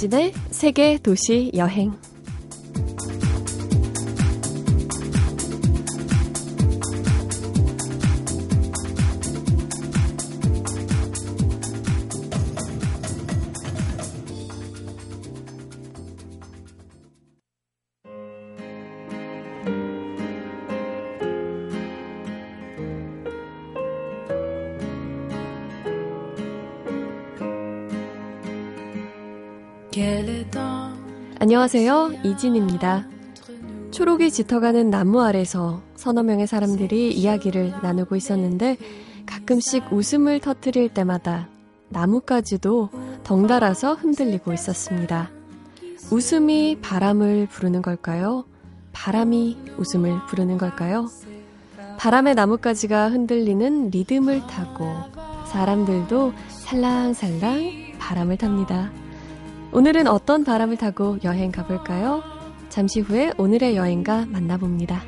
이진의 세계 도시 여행. 안녕하세요. 이진입니다. 초록이 짙어가는 나무 아래서 서너 명의 사람들이 이야기를 나누고 있었는데 가끔씩 웃음을 터뜨릴 때마다 나무까지도 덩달아서 흔들리고 있었습니다. 웃음이 바람을 부르는 걸까요? 바람이 웃음을 부르는 걸까요? 바람의 나뭇가지가 흔들리는 리듬을 타고 사람들도 살랑살랑 바람을 탑니다. 오늘은 어떤 바람을 타고 여행 가볼까요? 잠시 후에 오늘의 여행가 만나봅니다.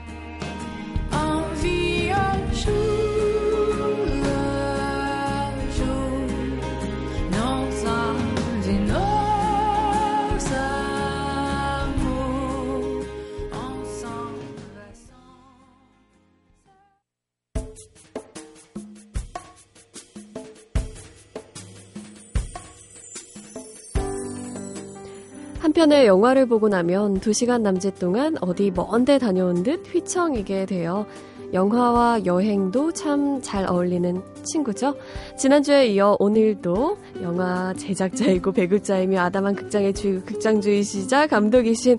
편의 영화를 보고 나면 2시간 남짓 동안 어디 먼데 다녀온 듯 휘청이게 돼요. 영화와 여행도 참 잘 어울리는 친구죠. 지난주에 이어 오늘도 영화 제작자이고 배급자이며 아담한 극장의 주, 극장주의시자 감독이신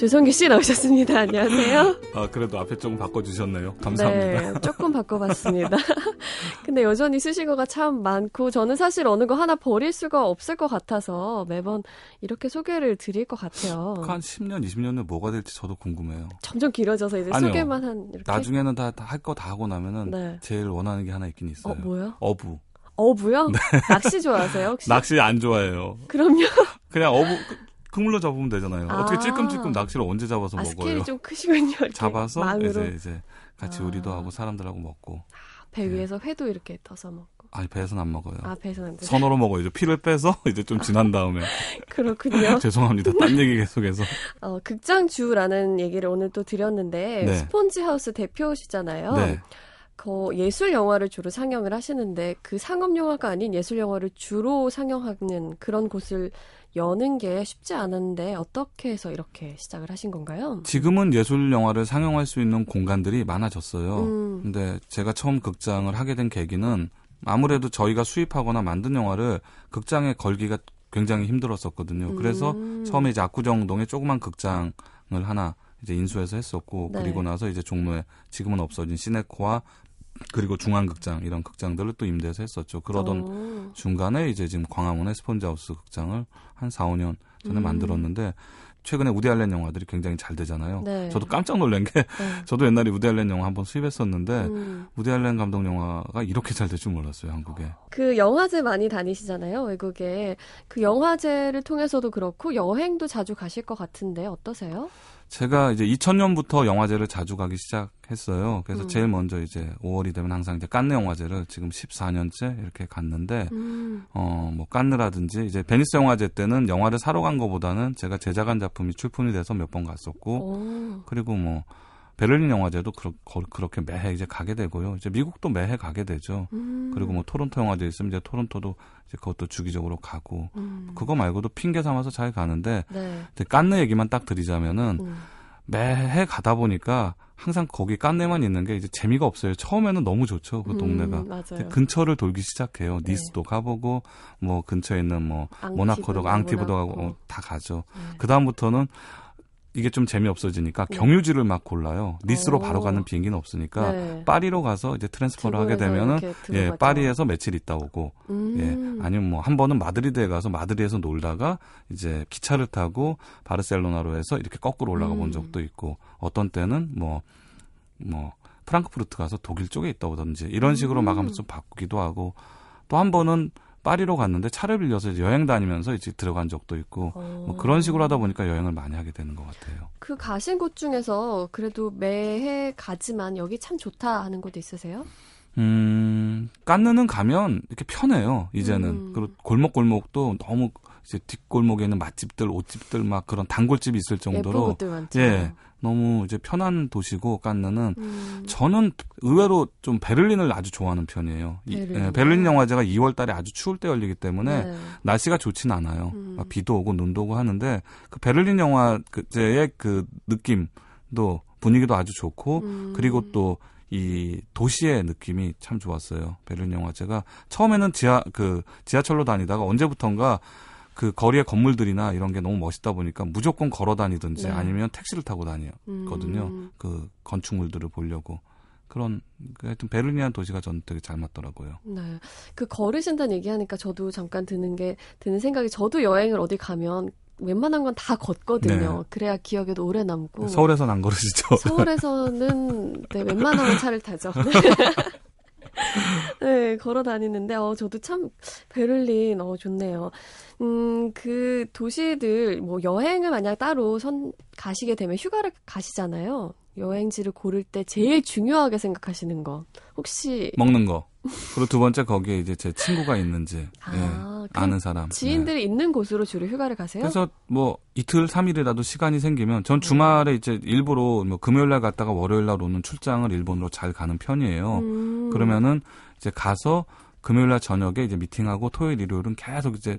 조성규 씨 나오셨습니다. 안녕하세요. 아, 그래도 앞에 조금 바꿔주셨네요. 감사합니다. 네, 조금 바꿔봤습니다. 근데 여전히 쓰신 거가 참 많고, 저는 사실 어느 거 하나 버릴 수가 없을 것 같아서 매번 이렇게 소개를 드릴 것 같아요. 한 10년, 20년은 뭐가 될지 저도 궁금해요. 점점 길어져서 이제 아니요, 소개만 한, 이렇게. 나중에는 다할거 다 하고 나면은 네. 제일 원하는 게 하나 있긴 있어요. 어, 뭐요? 어부. 어부요? 네. 낚시 좋아하세요, 혹시? 낚시 안 좋아해요. 그럼요. 그냥 어부, 그물로 잡으면 되잖아요. 아. 어떻게 찔끔찔끔 낚시를 언제 잡아서 아, 먹어요? 스케일이 좀 크시군요. 잡아서 망으로. 이제 이제 같이 아. 우리도 하고 사람들하고 먹고. 아, 배 네. 위에서 회도 이렇게 떠서 먹고. 아니 배에서는 안 먹어요. 아 배에서는 안 선으로 먹어요. 이제 피를 빼서 이제 좀 지난 다음에. 그렇군요. 죄송합니다. 딴 얘기 계속해서. 어 극장 주라는 얘기를 오늘 또 드렸는데 네. 스폰지 하우스 대표시잖아요. 네. 그 예술 영화를 주로 상영을 하시는데 그 상업 영화가 아닌 예술 영화를 주로 상영하는 그런 곳을 여는 게 쉽지 않은데 어떻게 해서 이렇게 시작을 하신 건가요? 지금은 예술 영화를 상영할 수 있는 공간들이 많아졌어요. 음. 근데 제가 처음 극장을 하게 된 계기는 아무래도 저희가 수입하거나 만든 영화를 극장에 걸기가 굉장히 힘들었었거든요. 그래서 음. 처음에 이제 압구정동에 조그만 극장을 하나 이제 인수해서 했었고 네. 그리고 나서 이제 종로에 지금은 없어진 시네코와 그리고 중앙극장 이런 극장들을 또 임대해서 했었죠. 그러던 오. 중간에 이제 지금 광화문의 스폰지하우스 극장을 한 4, 5년 전에 음. 만들었는데 최근에 우디 알렌 영화들이 굉장히 잘 되잖아요. 네. 저도 깜짝 놀란 게 네. 저도 옛날에 우디 알렌 영화 한번 수입했었는데 음. 우디 알렌 감독 영화가 이렇게 잘 될 줄 몰랐어요, 한국에. 그 영화제 많이 다니시잖아요, 외국에. 그 영화제를 통해서도 그렇고 여행도 자주 가실 것 같은데 어떠세요? 제가 이제 2000년부터 영화제를 자주 가기 시작했어요. 그래서 음. 제일 먼저 이제 5월이 되면 항상 이제 깐느 영화제를 지금 14년째 이렇게 갔는데, 음. 어, 뭐 깐느라든지 이제 베니스 영화제 때는 영화를 사러 간 거보다는 제가 제작한 작품이 출품이 돼서 몇 번 갔었고, 오. 그리고 뭐 베를린 영화제도 그러, 그렇게 매해 이제 가게 되고요. 이제 미국도 매해 가게 되죠. 음. 그리고 뭐 토론토 영화제 있으면 이제 토론토도 이제 그것도 주기적으로 가고 음. 그거 말고도 핑계 삼아서 잘 가는데 네. 이제 깐느 얘기만 딱 드리자면은 음. 매해 가다 보니까 항상 거기 깐내만 있는 게 이제 재미가 없어요. 처음에는 너무 좋죠. 그 동네가. 음, 근처를 돌기 시작해요. 네. 니스도 가보고 뭐 근처에 있는 뭐 모나코도 앙티브도 가고 어, 다 가죠. 네. 그 다음부터는 이게 좀 재미없어지니까 네. 경유지를 막 골라요. 니스로 오. 바로 가는 비행기는 없으니까 네. 파리로 가서 이제 transfer를 하게 되면은 예, 파리에서 며칠 있다 오고 음. 예, 아니면 뭐 한 번은 마드리드에 가서 마드리드에서 놀다가 이제 기차를 타고 바르셀로나로 해서 이렇게 거꾸로 올라가 본 음. 적도 있고 어떤 때는 뭐뭐 뭐 프랑크푸르트 가서 독일 쪽에 있다 오든지 이런 식으로 음. 막 하면서 좀 바꾸기도 하고 또 한 번은 파리로 갔는데 차를 빌려서 여행 다니면서 이제 들어간 적도 있고 어. 뭐 그런 식으로 하다 보니까 여행을 많이 하게 되는 것 같아요. 그 가신 곳 중에서 그래도 매해 가지만 여기 참 좋다 하는 곳도 있으세요? 음, 깐느는 가면 이렇게 편해요. 이제는 음. 그리고 골목 골목도 너무 이제 뒷골목에 있는 맛집들, 옷집들 막 그런 단골집이 있을 정도로 예. 너무 이제 편한 도시고 깐느는 음. 저는 의외로 좀 베를린을 아주 좋아하는 편이에요. 베를린, 이, 예, 베를린 영화제가 2월 달에 아주 추울 때 열리기 때문에 네. 날씨가 좋진 않아요. 음. 비도 오고 눈도 오고 하는데 그 베를린 영화제의 그 느낌도 분위기도 아주 좋고 음. 그리고 또 이 도시의 느낌이 참 좋았어요. 베를린 영화제가 처음에는 지하 그 지하철로 다니다가 언제부턴가 그 거리의 건물들이나 이런 게 너무 멋있다 보니까 무조건 걸어 다니든지 네. 아니면 택시를 타고 다니거든요. 음. 그 건축물들을 보려고. 그런 그 하여튼 베를린이라는 도시가 저는 되게 잘 맞더라고요. 네. 그 걸으신다는 얘기하니까 저도 잠깐 드는 게 드는 생각이 저도 여행을 어디 가면 웬만한 건 다 걷거든요. 네. 그래야 기억에도 오래 남고. 서울에서는 안 걸으시죠? 서울에서는 네, 웬만하면 차를 타죠. 네, 걸어 다니는데, 어, 저도 참, 베를린, 어, 좋네요. 음, 그 도시들, 뭐, 여행을 만약 따로 선, 가시게 되면 휴가를 가시잖아요. 여행지를 고를 때 제일 중요하게 생각하시는 거. 혹시. 먹는 거. 그리고 두 번째 거기에 이제 제 친구가 있는지 아, 예, 아는 사람 지인들이 네. 있는 곳으로 주로 휴가를 가세요? 그래서 뭐 이틀 삼일이라도 시간이 생기면 전 주말에 이제 일부러 뭐 금요일 날 갔다가 월요일 날 오는 출장을 일본으로 잘 가는 편이에요. 음. 그러면은 이제 가서 금요일 날 저녁에 이제 미팅하고 토요일 일요일은 계속 이제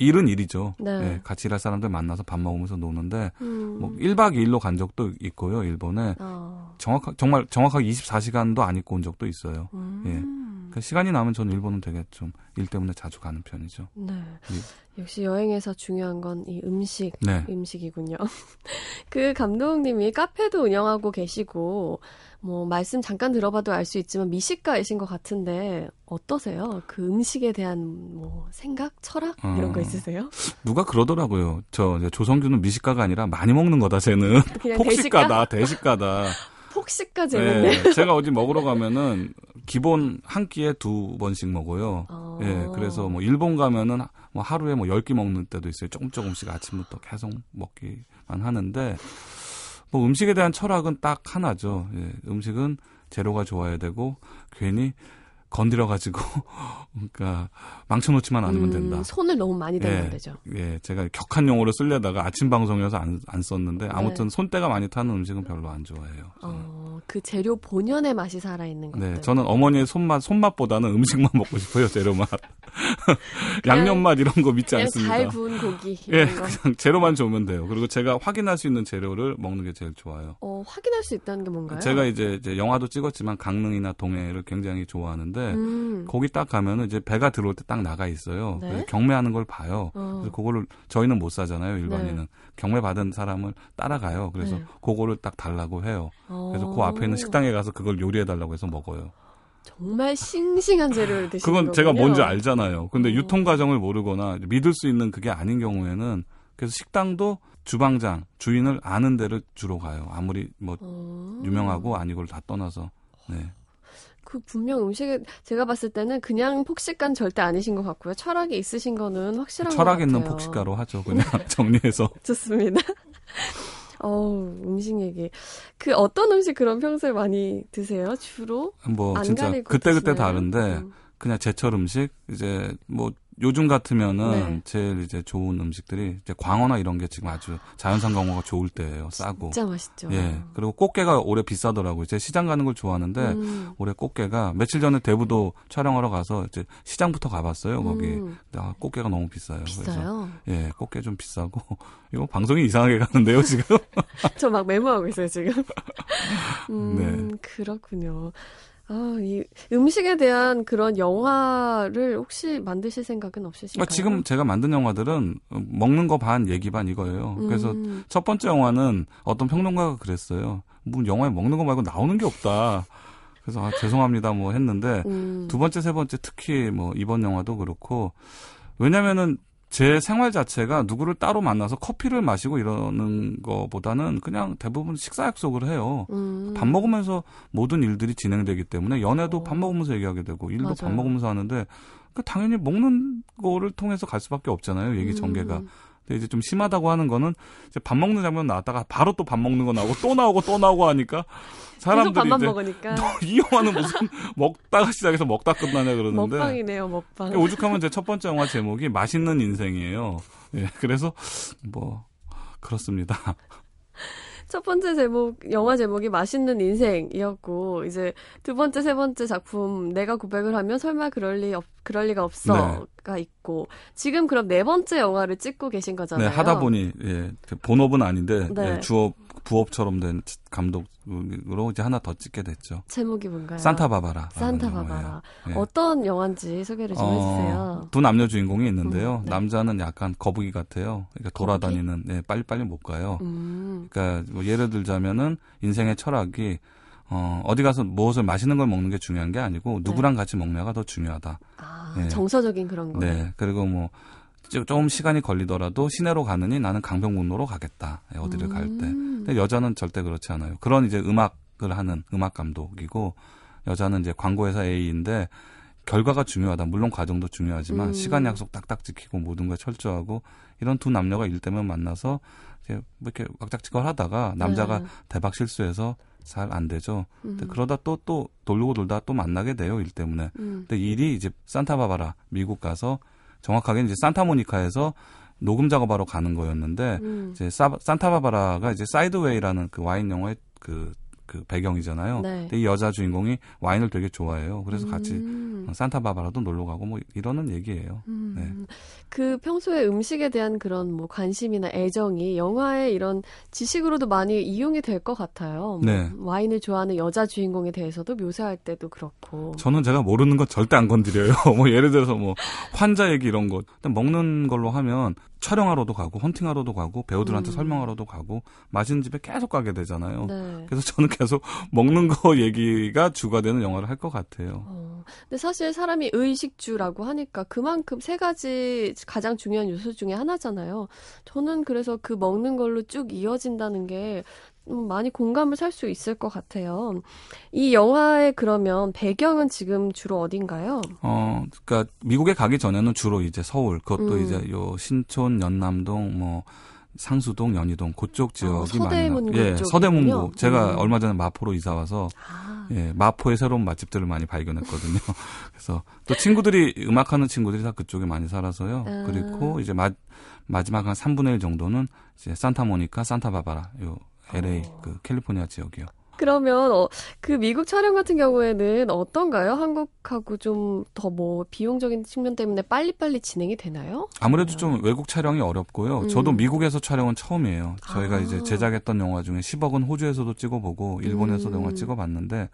일은 일이죠. 네. 네. 같이 일할 사람들 만나서 밥 먹으면서 노는데 음. 뭐 1박 2일로 간 적도 있고요, 일본에. 어. 정확하 정말 정확하게 24시간도 안 있고 온 적도 있어요. 음. 예. 그 시간이 나면 저는 일본은 되게 좀 일 때문에 자주 가는 편이죠. 네. 예. 역시 여행에서 중요한 건 이 음식, 네. 음식이군요. 그 감독님이 카페도 운영하고 계시고 뭐 말씀 잠깐 들어봐도 알 수 있지만 미식가이신 것 같은데 어떠세요? 그 음식에 대한 뭐 생각, 철학 이런 어, 거 있으세요? 누가 그러더라고요. 저 조성규는 미식가가 아니라 많이 먹는 거다. 쟤는 폭식가다, 대식가다. 폭식가 재밌네. 네, 제가 어디 먹으러 가면은 기본 한 끼에 두 번씩 먹어요. 어. 예, 그래서 뭐 일본 가면은 뭐 하루에 뭐열끼 먹는 때도 있어요. 조금 조금씩 아침부터 계속 먹기만 하는데 뭐 음식에 대한 철학은 딱 하나죠. 예, 음식은 재료가 좋아야 되고 괜히 건드려 가지고 그러니까 망쳐놓지만 않으면 음, 된다. 손을 너무 많이 대면 예, 되죠. 예, 제가 격한 용어를 쓰려다가 아침 방송이어서 안, 안 썼는데 네. 아무튼 네. 손때가 많이 타는 음식은 별로 안 좋아해요. 어, 그 재료 본연의 맛이 살아 있는 것들. 네, 저는 어머니의 손맛 손맛보다는 음식만 먹고 싶어요. 재료 맛, 양념 맛 이런 거 믿지 않습니다. 잘 구운 고기. 예, 그냥 재료만 좋으면 돼요. 그리고 제가 확인할 수 있는 재료를 먹는 게 제일 좋아요. 어, 확인할 수 있다는 게 뭔가요? 제가 이제, 이제 영화도 찍었지만 강릉이나 동해를 굉장히 좋아하는데 음. 거기 딱 가면은 이제 배가 들어올 때 딱 나가 있어요. 네? 경매하는 걸 봐요. 어. 그래서 그거를 저희는 못 사잖아요. 일반인은 네. 경매 받은 사람을 따라가요. 그래서 네. 그거를 딱 달라고 해요. 그래서 그 앞에 있는 식당에 가서 그걸 요리해 달라고 해서 먹어요. 정말 싱싱한 재료를 드시는 그건 거군요. 제가 뭔지 알잖아요. 근데 어. 유통 과정을 모르거나 믿을 수 있는 그게 아닌 경우에는 그래서 식당도 주방장 주인을 아는 데를 주로 가요. 아무리 뭐 어. 유명하고 아니고를 다 떠나서. 네. 그 분명 음식에 제가 봤을 때는 그냥 폭식간 절대 아니신 것 같고요. 철학이 있으신 거는 확실한 철학 것 있는 폭식가로 하죠. 그냥 정리해서. 좋습니다. 어 음식 얘기. 그 어떤 음식 그런 평소에 많이 드세요? 주로? 뭐 진짜 그때 그때 다른데 음. 그냥 제철 음식 이제 뭐 요즘 같으면은 네. 제일 이제 좋은 음식들이 이제 광어나 이런 게 지금 아주 자연산 광어가 좋을 때예요. 싸고. 진짜 맛있죠. 예. 그리고 꽃게가 올해 비싸더라고요. 제 시장 가는 걸 좋아하는데 음. 올해 꽃게가 며칠 전에 대부도 촬영하러 가서 이제 시장부터 가봤어요. 거기. 음. 아, 꽃게가 너무 비싸요. 비싸요? 그래서 예, 꽃게 좀 비싸고 이거 방송이 이상하게 가는데요, 지금. 저 막 메모하고 있어요, 지금. 음, 네. 그렇군요. 아, 이 음식에 대한 그런 영화를 혹시 만드실 생각은 없으신가요? 아, 지금 제가 만든 영화들은 먹는 거 반, 얘기 반 이거예요. 음. 그래서 첫 번째 영화는 어떤 평론가가 그랬어요. 뭐 영화에 먹는 거 말고 나오는 게 없다. 그래서 아, 죄송합니다 뭐 했는데 음. 두 번째, 세 번째 특히 뭐 이번 영화도 그렇고 왜냐면은 제 생활 자체가 누구를 따로 만나서 커피를 마시고 이러는 거보다는 그냥 대부분 식사 약속을 해요. 음. 밥 먹으면서 모든 일들이 진행되기 때문에 연애도 어. 밥 먹으면서 얘기하게 되고 일도 맞아요. 밥 먹으면서 하는데 그 당연히 먹는 거를 통해서 갈 수밖에 없잖아요. 얘기 전개가. 음. 근데 이제 좀 심하다고 하는 거는 이제 밥 먹는 장면 나왔다가 바로 또 밥 먹는 거 나오고 또 나오고 또 나오고 하니까 사람들이 이제 먹으니까. 이 영화는 무슨 먹다가 시작해서 먹다 끝나냐 그러는데 먹방이네요, 먹방. 오죽하면 제 첫 번째 영화 제목이 맛있는 인생이에요. 예, 그래서 뭐 그렇습니다. 첫 번째 제목, 영화 제목이 맛있는 인생이었고, 이제 두 번째, 세 번째 작품, 내가 고백을 하면 설마 그럴 리, 없, 그럴 리가 없어가 네. 있고, 지금 그럼 네 번째 영화를 찍고 계신 거잖아요. 네, 하다 보니, 예, 본업은 아닌데, 네. 예, 주업, 부업처럼 된 감독으로 이제 하나 더 찍게 됐죠. 제목이 뭔가요? 산타바바라. 산타바바라. 네. 어떤 영화인지 소개를 좀 어, 해주세요. 두 남녀 주인공이 있는데요. 음, 네. 남자는 약간 거북이 같아요. 그러니까 돌아다니는, 네, 빨리빨리 못 가요. 음. 그러니까 뭐 예를 들자면은 인생의 철학이 어, 어디 가서 무엇을 맛있는 걸 먹는 게 중요한 게 아니고 누구랑 네. 같이 먹냐가 더 중요하다. 아, 네. 정서적인 그런 거. 네. 그리고 뭐 조금 시간이 걸리더라도 시내로 가느니 나는 강변북로로 가겠다. 예, 어디를 음. 갈 때. 음. 근데 여자는 절대 그렇지 않아요. 그런 이제 음악을 하는 음악 감독이고 여자는 이제 광고회사 A인데 결과가 중요하다. 물론 과정도 중요하지만 음. 시간 약속 딱딱 지키고 모든 걸 철저하고 이런 두 남녀가 일 때문에 만나서 이제 뭐 이렇게 왁작지껄 하다가 남자가 네. 대박 실수해서 잘 안 되죠. 음. 근데 그러다 또또 돌고 돌다 또 만나게 돼요 일 때문에. 음. 근데 일이 이제 산타바바라 미국 가서 정확하게 이제 산타모니카에서 녹음 작업하러 가는 거였는데 음. 이제 사, 산타바바라가 이제 사이드웨이라는 그 와인 영화의 그그 배경이잖아요. 네. 근데 이 여자 주인공이 와인을 되게 좋아해요. 그래서 같이 음. 산타바바라도 놀러 가고 뭐 이러는 얘기예요. 음. 네. 그 평소에 음식에 대한 그런 뭐 관심이나 애정이 영화의 이런 지식으로도 많이 이용이 될 것 같아요. 뭐 네. 와인을 좋아하는 여자 주인공에 대해서도 묘사할 때도 그렇고. 저는 제가 모르는 건 절대 안 건드려요. 뭐 예를 들어서 뭐 환자 얘기 이런 거. 먹는 걸로 하면 촬영하러도 가고 헌팅하러도 가고 배우들한테 음. 설명하러도 가고 맛있는 집에 계속 가게 되잖아요. 네. 그래서 저는 계속 먹는 거 얘기가 주가 되는 영화를 할 것 같아요. 어. 근데 사실 사람이 의식주라고 하니까 그만큼 세 가지 가장 중요한 요소 중에 하나잖아요. 저는 그래서 그 먹는 걸로 쭉 이어진다는 게 음, 많이 공감을 살 수 있을 것 같아요. 이 영화의 그러면 배경은 지금 주로 어딘가요? 어, 그러니까 미국에 가기 전에는 주로 이제 서울, 그것도 음. 이제 요 신촌, 연남동, 뭐 상수동, 연희동 그쪽 지역이 어, 많이 나. 예, 서대문구. 제가 음. 얼마 전에 마포로 이사 와서 아. 예, 마포의 새로운 맛집들을 많이 발견했거든요. 그래서 또 친구들이 음악하는 친구들이 다 그쪽에 많이 살아서요. 아. 그리고 이제 마, 마지막 한 3분의 1 정도는 이제 산타모니카, 산타바바라 요 LA 어. 그 캘리포니아 지역이요. 그러면 어, 그 미국 촬영 같은 경우에는 어떤가요? 한국하고 좀 더 뭐 비용적인 측면 때문에 빨리빨리 진행이 되나요? 아무래도 좀 외국 촬영이 어렵고요. 음. 저도 미국에서 촬영은 처음이에요. 저희가 아. 이제 제작했던 영화 중에 10억은 호주에서도 찍어보고 일본에서도 음. 영화 찍어봤는데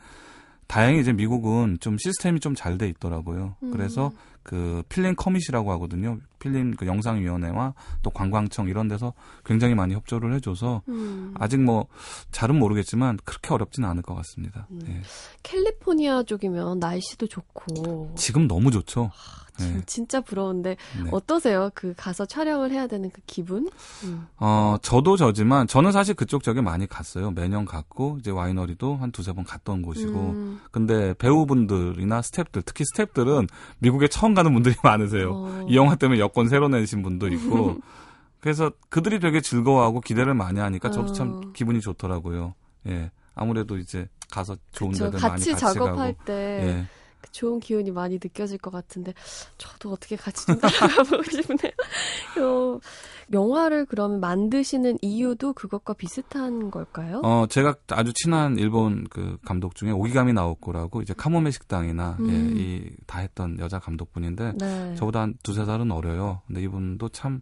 다행히 이제 미국은 좀 시스템이 좀 잘 돼 있더라고요. 음. 그래서 그 필름 커밋이라고 하거든요. 필름 그 영상위원회와 또 관광청 이런 데서 굉장히 많이 협조를 해줘서 음. 아직 뭐 잘은 모르겠지만 그렇게 어렵지는 않을 것 같습니다. 음. 예. 캘리포니아 쪽이면 날씨도 좋고 지금 너무 좋죠. 아, 네. 진짜 부러운데 네. 어떠세요? 그 가서 촬영을 해야 되는 그 기분? 음. 어 저도 저지만 저는 사실 그쪽 저기 많이 갔어요. 매년 갔고 이제 와이너리도 한 두세 번 갔던 곳이고 음. 근데 배우분들이나 스탭들 특히 스탭들은 미국에 처음 가는 분들이 많으세요. 어. 이 영화 때문에 여권 새로 내신 분도 있고 그래서 그들이 되게 즐거워하고 기대를 많이 하니까 저도 어. 참 기분이 좋더라고요. 예. 아무래도 이제 가서 좋은 데들 많이 같이 작업할 가고. 때 예. 좋은 기운이 많이 느껴질 것 같은데 저도 어떻게 같이 좀 따라가보고 싶네요. 요, 영화를 그러면 만드시는 이유도 그것과 비슷한 걸까요? 어 제가 아주 친한 일본 그 감독 중에 오기감이 나오고라고 이제 카모메 식당이나 예, 음. 예, 이다 했던 여자 감독분인데 네. 저보다 한 두세 살은 어려요. 근데 이분도 참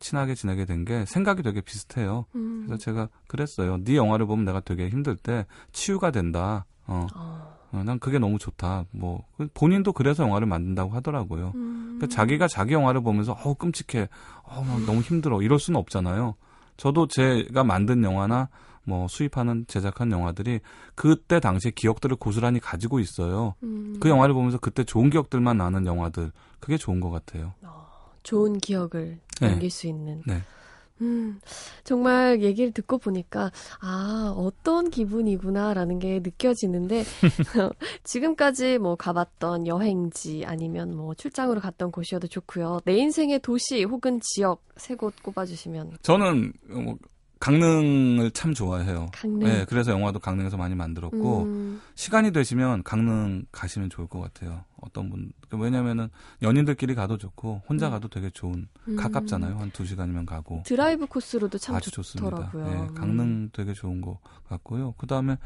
친하게 지내게 된 게 생각이 되게 비슷해요. 음. 그래서 제가 그랬어요. 네 영화를 보면 내가 되게 힘들 때 치유가 된다. 어. 어. 어, 난 그게 너무 좋다. 뭐 본인도 그래서 영화를 만든다고 하더라고요. 음. 그러니까 자기가 자기 영화를 보면서 어 끔찍해, 어 너무 힘들어 이럴 수는 없잖아요. 저도 제가 만든 영화나 뭐 수입하는 제작한 영화들이 그때 당시의 기억들을 고스란히 가지고 있어요. 음. 그 영화를 보면서 그때 좋은 기억들만 나는 영화들 그게 좋은 것 같아요. 어, 좋은 기억을 네. 남길 수 있는. 네. 음, 정말 얘기를 듣고 보니까, 아, 어떤 기분이구나라는 게 느껴지는데, 지금까지 뭐 가봤던 여행지 아니면 뭐 출장으로 갔던 곳이어도 좋고요. 내 인생의 도시 혹은 지역 세 곳 꼽아주시면. 저는 뭐 강릉을 참 좋아해요. 강릉. 네, 그래서 영화도 강릉에서 많이 만들었고 음. 시간이 되시면 강릉 가시면 좋을 것 같아요. 어떤 분 왜냐면은 연인들끼리 가도 좋고 혼자 음. 가도 되게 좋은 음. 가깝잖아요. 한 두 시간이면 가고 드라이브 코스로도 참 아주 좋습니다. 네, 음. 강릉 되게 좋은 것 같고요. 그 다음에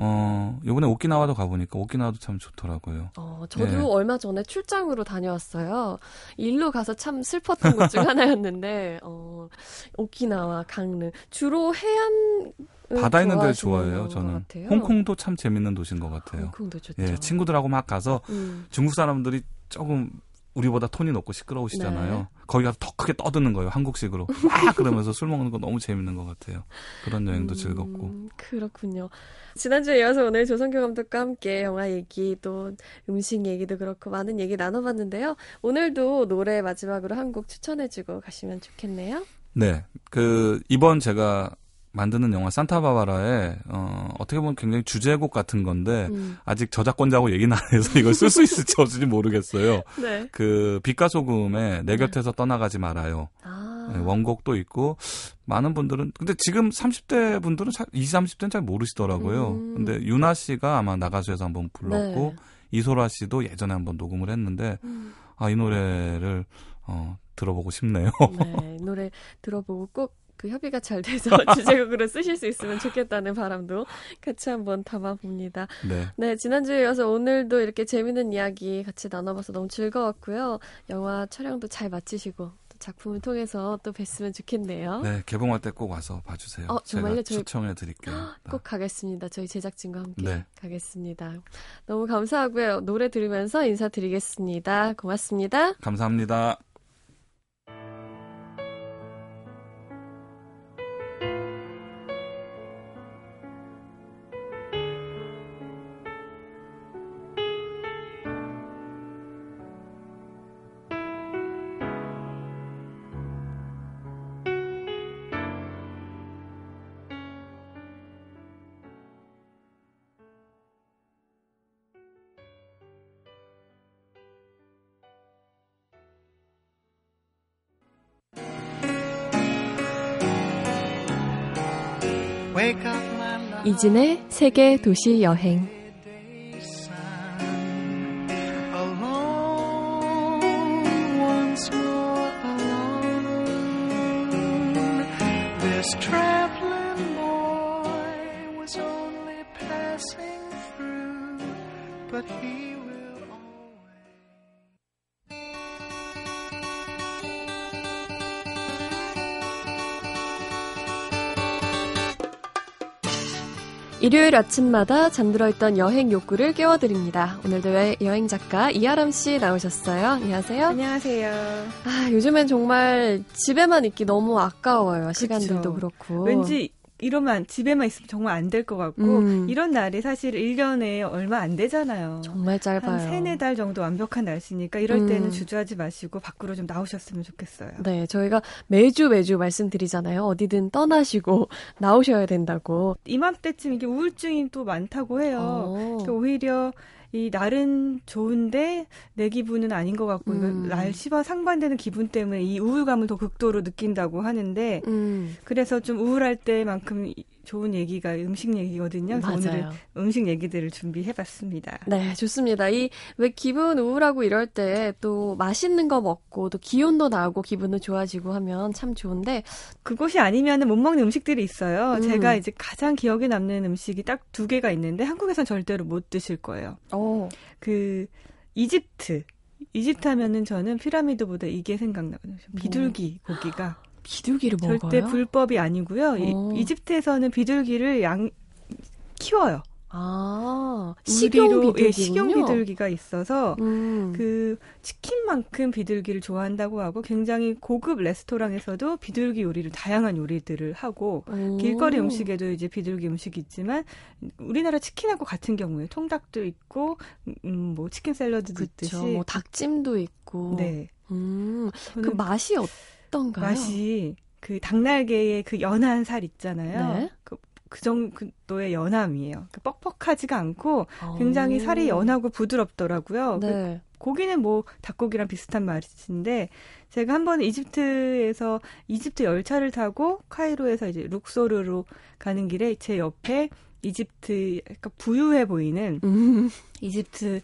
어, 요번에 오키나와도 가보니까 오키나와도 참 좋더라고요. 어, 저도 네. 얼마 전에 출장으로 다녀왔어요. 일로 가서 참 슬펐던 곳 중 하나였는데, 어, 오키나와, 강릉. 주로 해안, 바다 있는 데 좋아해요, 저는. 홍콩도 참 재밌는 도시인 것 같아요. 홍콩도 좋죠. 예, 친구들하고 막 가서 음. 중국 사람들이 조금 우리보다 톤이 높고 시끄러우시잖아요. 네. 거기 가서 더 크게 떠드는 거예요. 한국식으로. 막 그러면서 술 먹는 거 너무 재밌는 것 같아요. 그런 여행도 음, 즐겁고. 그렇군요. 지난주에 이어서 오늘 조성교 감독과 함께 영화 얘기 또 음식 얘기도 그렇고 많은 얘기 나눠봤는데요. 오늘도 노래 마지막으로 한 곡 추천해주고 가시면 좋겠네요. 네. 그, 이번 제가 만드는 영화 산타바바라에 어, 어떻게 보면 굉장히 주제곡 같은 건데 음. 아직 저작권자하고 얘기는 안 해서 이걸 쓸 수 있을지 없을지 모르겠어요. 네. 그 빛과 소금에 내 네. 곁에서 네. 떠나가지 말아요. 아. 네, 원곡도 있고 많은 분들은 근데 지금 30대 분들은 20, 30대는 잘 모르시더라고요. 음. 근데 유나 씨가 아마 나가수에서 한번 불렀고 네. 이소라 씨도 예전에 한번 녹음을 했는데 음. 아이 노래를 어, 들어보고 싶네요. 네, 노래 들어보고 꼭 그 협의가 잘 돼서 주제곡으로 쓰실 수 있으면 좋겠다는 바람도 같이 한번 담아봅니다. 네. 네, 지난주에 이어서 오늘도 이렇게 재밌는 이야기 같이 나눠봐서 너무 즐거웠고요. 영화 촬영도 잘 마치시고 작품을 통해서 또 뵀으면 좋겠네요. 네, 개봉할 때 꼭 와서 봐주세요. 어, 정말요? 저희 추천해 드릴게요. 꼭 가겠습니다. 저희 제작진과 함께 네. 가겠습니다. 너무 감사하고요. 노래 들으면서 인사드리겠습니다. 고맙습니다. 감사합니다. 이진의 세계 도시 여행 일요일 아침마다 잠들어 있던 여행 욕구를 깨워드립니다. 오늘도 여행 작가 이아람 씨 나오셨어요. 안녕하세요. 안녕하세요. 아, 요즘엔 정말 집에만 있기 너무 아까워요. 시간들도 그렇죠. 그렇고. 왠지 이러면 집에만 있으면 정말 안 될 것 같고 음. 이런 날이 사실 1년에 얼마 안 되잖아요. 정말 짧아요. 한 세네 달 정도 완벽한 날씨니까 이럴 때는 음. 주저하지 마시고 밖으로 좀 나오셨으면 좋겠어요. 네, 저희가 매주 매주 말씀드리잖아요. 어디든 떠나시고 나오셔야 된다고. 이맘때쯤 이게 우울증이 또 많다고 해요. 어. 오히려 이 날은 좋은데 내 기분은 아닌 것 같고 음. 날씨와 상반되는 기분 때문에 이 우울감을 더 극도로 느낀다고 하는데 음. 그래서 좀 우울할 때만큼 좋은 얘기가 음식 얘기거든요. 오늘은 음식 얘기들을 준비해봤습니다. 네, 좋습니다. 이 왜 기분 우울하고 이럴 때 또 맛있는 거 먹고 또 기운도 나고 기분도 좋아지고 하면 참 좋은데 그것이 아니면은 못 먹는 음식들이 있어요. 음. 제가 이제 가장 기억에 남는 음식이 딱 두 개가 있는데 한국에선 절대로 못 드실 거예요. 오. 그 이집트 이집트 하면은 저는 피라미드보다 이게 생각나거든요. 비둘기 뭐. 고기가 비둘기를 먹어요? 절대 불법이 아니고요. 이, 어. 이집트에서는 비둘기를 양 키워요. 아, 식용 비둘기 예, 식용 비둘기가 있어서 음. 그 치킨만큼 비둘기를 좋아한다고 하고 굉장히 고급 레스토랑에서도 비둘기 요리를 다양한 요리들을 하고 오. 길거리 음식에도 이제 비둘기 음식이 있지만 우리나라 치킨하고 같은 경우에 통닭도 있고 음, 뭐 치킨 샐러드도 그쵸, 있듯이 뭐 닭찜도 있고 네. 음, 그 맛이 어 떤가요? 맛이 그 닭날개의 그 연한 살 있잖아요. 네. 그, 그 정도의 연함이에요. 그 뻑뻑하지가 않고 굉장히 살이 연하고 부드럽더라고요. 그 네. 그 고기는 뭐 닭고기랑 비슷한 맛인데 제가 한 번 이집트에서 이집트 열차를 타고 카이로에서 이제 룩소르로 가는 길에 제 옆에 이집트 약간 부유해 보이는 음. 이집트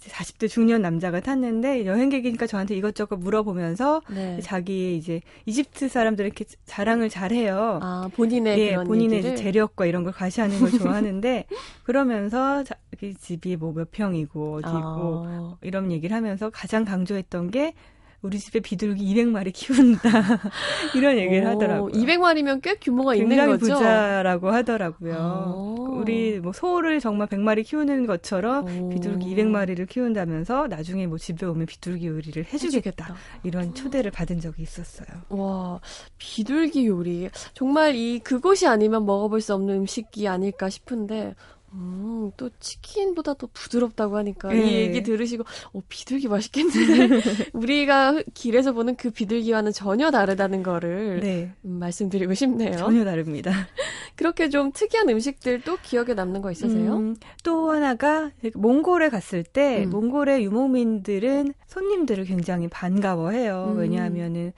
40대 중년 남자가 탔는데 여행객이니까 저한테 이것저것 물어보면서 네. 자기 이제 이집트 사람들 이렇게 자랑을 잘해요. 아 본인의 예, 본인의 이제 재력과 이런 걸 과시하는 걸 좋아하는데 그러면서 자기 집이 뭐 몇 평이고 어디고 아. 이런 얘기를 하면서 가장 강조했던 게 우리 집에 비둘기 200마리 키운다. 이런 얘기를 오, 하더라고요. 200마리면 꽤 규모가 있는 거죠? 부자라고 하더라고요. 오. 우리 뭐 소를 정말 100마리 키우는 것처럼 오. 비둘기 200마리를 키운다면서 나중에 뭐 집에 오면 비둘기 요리를 해주겠다. 해주겠다. 이런 초대를 받은 적이 있었어요. 와, 비둘기 요리. 정말 이 그곳이 아니면 먹어볼 수 없는 음식이 아닐까 싶은데 음, 또 치킨보다 더 부드럽다고 하니까 네. 이 얘기 들으시고 어 비둘기 맛있겠는데 우리가 길에서 보는 그 비둘기와는 전혀 다르다는 거를 네. 음, 말씀드리고 싶네요. 전혀 다릅니다. 그렇게 좀 특이한 음식들 또 기억에 남는 거 있으세요? 음, 또 하나가 몽골에 갔을 때 음. 몽골의 유목민들은 손님들을 굉장히 반가워해요. 음. 왜냐하면은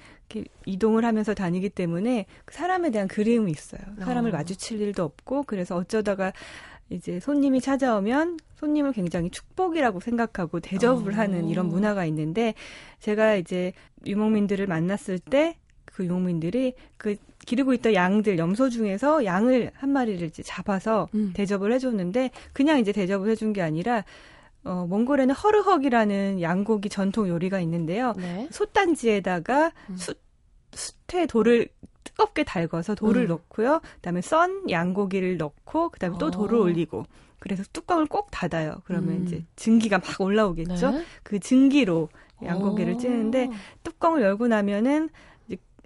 이동을 하면서 다니기 때문에 그 사람에 대한 그리움이 있어요. 사람을 어. 마주칠 일도 없고 그래서 어쩌다가 이제 손님이 찾아오면 손님을 굉장히 축복이라고 생각하고 대접을 어. 하는 이런 문화가 있는데 제가 이제 유목민들을 만났을 때 그 유목민들이 그 기르고 있던 양들 염소 중에서 양을 한 마리를 이제 잡아서 음. 대접을 해줬는데 그냥 이제 대접을 해준 게 아니라 어, 몽골에는 허르헉이라는 양고기 전통 요리가 있는데요. 네. 솥단지에다가 음. 숯, 숯에 돌을 뜨겁게 달궈서 돌을 음. 넣고요. 그다음에 썬 양고기를 넣고 그다음에 또 돌을 어. 올리고 그래서 뚜껑을 꼭 닫아요. 그러면 음. 이제 증기가 막 올라오겠죠. 네? 그 증기로 양고기를 어. 찌는데 뚜껑을 열고 나면은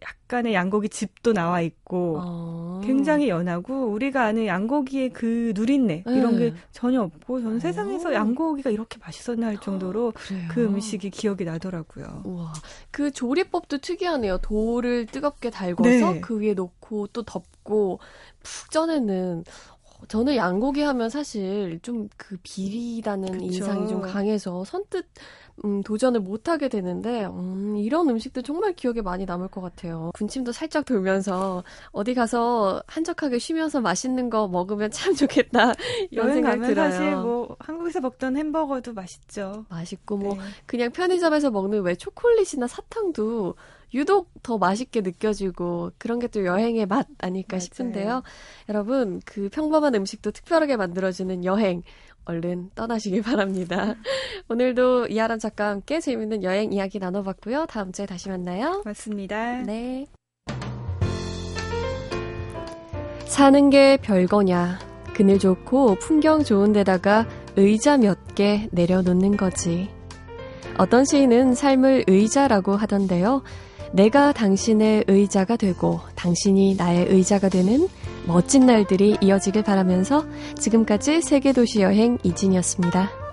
약간의 양고기 즙도 나와 있고 어. 굉장히 연하고 우리가 아는 양고기의 그 누린내 네. 이런 게 전혀 없고 저는 어. 세상에서 양고기가 이렇게 맛있었나 할 정도로 아, 그 음식이 기억이 나더라고요. 우와. 그 조리법도 특이하네요. 돌을 뜨겁게 달궈서 네. 그 위에 놓고 또 덮고 푹 쪄내는 저는 양고기 하면 사실 좀 그 비리다는 그쵸. 인상이 좀 강해서 선뜻 음, 도전을 못 하게 되는데 음, 이런 음식들 정말 기억에 많이 남을 것 같아요. 군침도 살짝 돌면서 어디 가서 한적하게 쉬면서 맛있는 거 먹으면 참 좋겠다 이런 생각 들어요. 사실 뭐 한국에서 먹던 햄버거도 맛있죠. 맛있고 뭐 네. 그냥 편의점에서 먹는 왜 초콜릿이나 사탕도 유독 더 맛있게 느껴지고 그런 게 또 여행의 맛 아닐까 맞아요. 싶은데요. 여러분 그 평범한 음식도 특별하게 만들어지는 여행 얼른 떠나시길 바랍니다. 오늘도 이하람 작가와 함께 재밌는 여행 이야기 나눠봤고요. 다음 주에 다시 만나요. 맞습니다. 네. 사는 게 별거냐. 그늘 좋고 풍경 좋은 데다가 의자 몇 개 내려놓는 거지. 어떤 시인은 삶을 의자라고 하던데요. 내가 당신의 의자가 되고 당신이 나의 의자가 되는 멋진 날들이 이어지길 바라면서 지금까지 세계도시 여행 이진이었습니다.